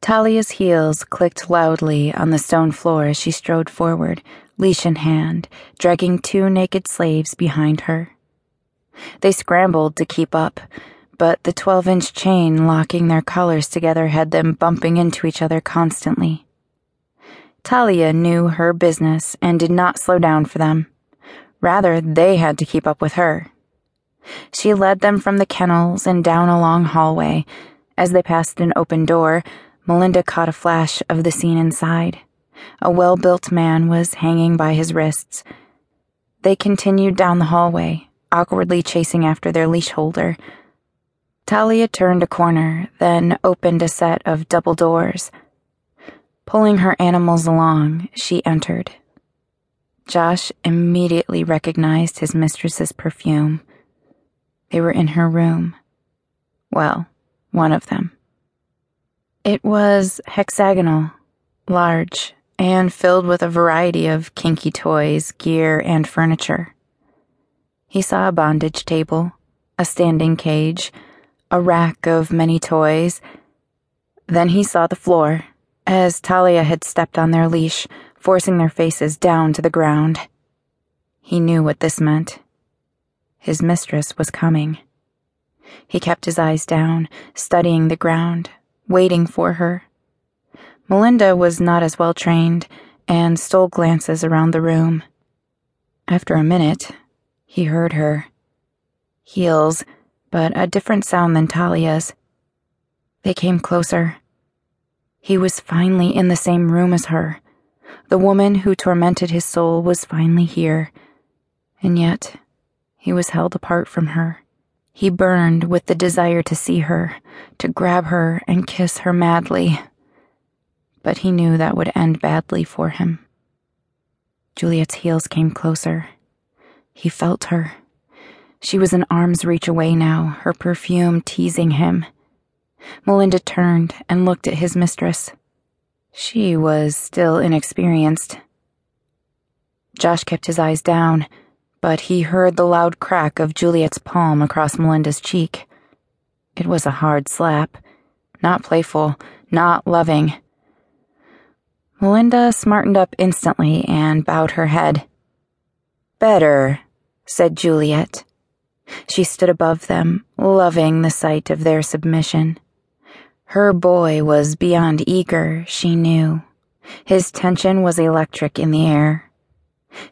Talia's heels clicked loudly on the stone floor as she strode forward, leash in hand, dragging two naked slaves behind her. They scrambled to keep up, but the 12 inch chain locking their collars together had them bumping into each other constantly. Talia knew her business and did not slow down for them. Rather, they had to keep up with her. She led them from the kennels and down a long hallway. As they passed an open door, Melinda caught a flash of the scene inside. A well built man was hanging by his wrists. They continued down the hallway, awkwardly chasing after their leash holder. Talia turned a corner, then opened a set of double doors. Pulling her animals along, she entered. Josh immediately recognized his mistress's perfume. They were in her room. Well, one of them. It was hexagonal, large, and filled with a variety of kinky toys, gear, and furniture. He saw a bondage table, a standing cage, a rack of many toys. Then he saw the floor, as Talia had stepped on their leash, forcing their faces down to the ground. He knew what this meant. His mistress was coming. He kept his eyes down, studying the ground, waiting for her. Melinda was not as well trained and stole glances around the room. After a minute, he heard her. Heels, but a different sound than Talia's. They came closer. He was finally in the same room as her. The woman who tormented his soul was finally here. And yet, he was held apart from her. He burned with the desire to see her, to grab her and kiss her madly. But he knew that would end badly for him. Juliette's heels came closer. He felt her. She was an arm's reach away now, her perfume teasing him. Melinda turned and looked at his mistress. She was still inexperienced. Josh kept his eyes down but he heard the loud crack of Juliette's palm across Melinda's cheek. It was a hard slap, not playful, not loving. Melinda smartened up instantly and bowed her head. Better, said Juliette. She stood above them, loving the sight of their submission. Her boy was beyond eager, she knew. His tension was electric in the air.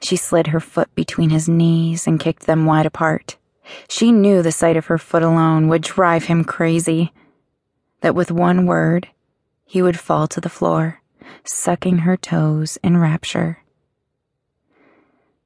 She slid her foot between his knees and kicked them wide apart. She knew the sight of her foot alone would drive him crazy. That with one word, he would fall to the floor, sucking her toes in rapture.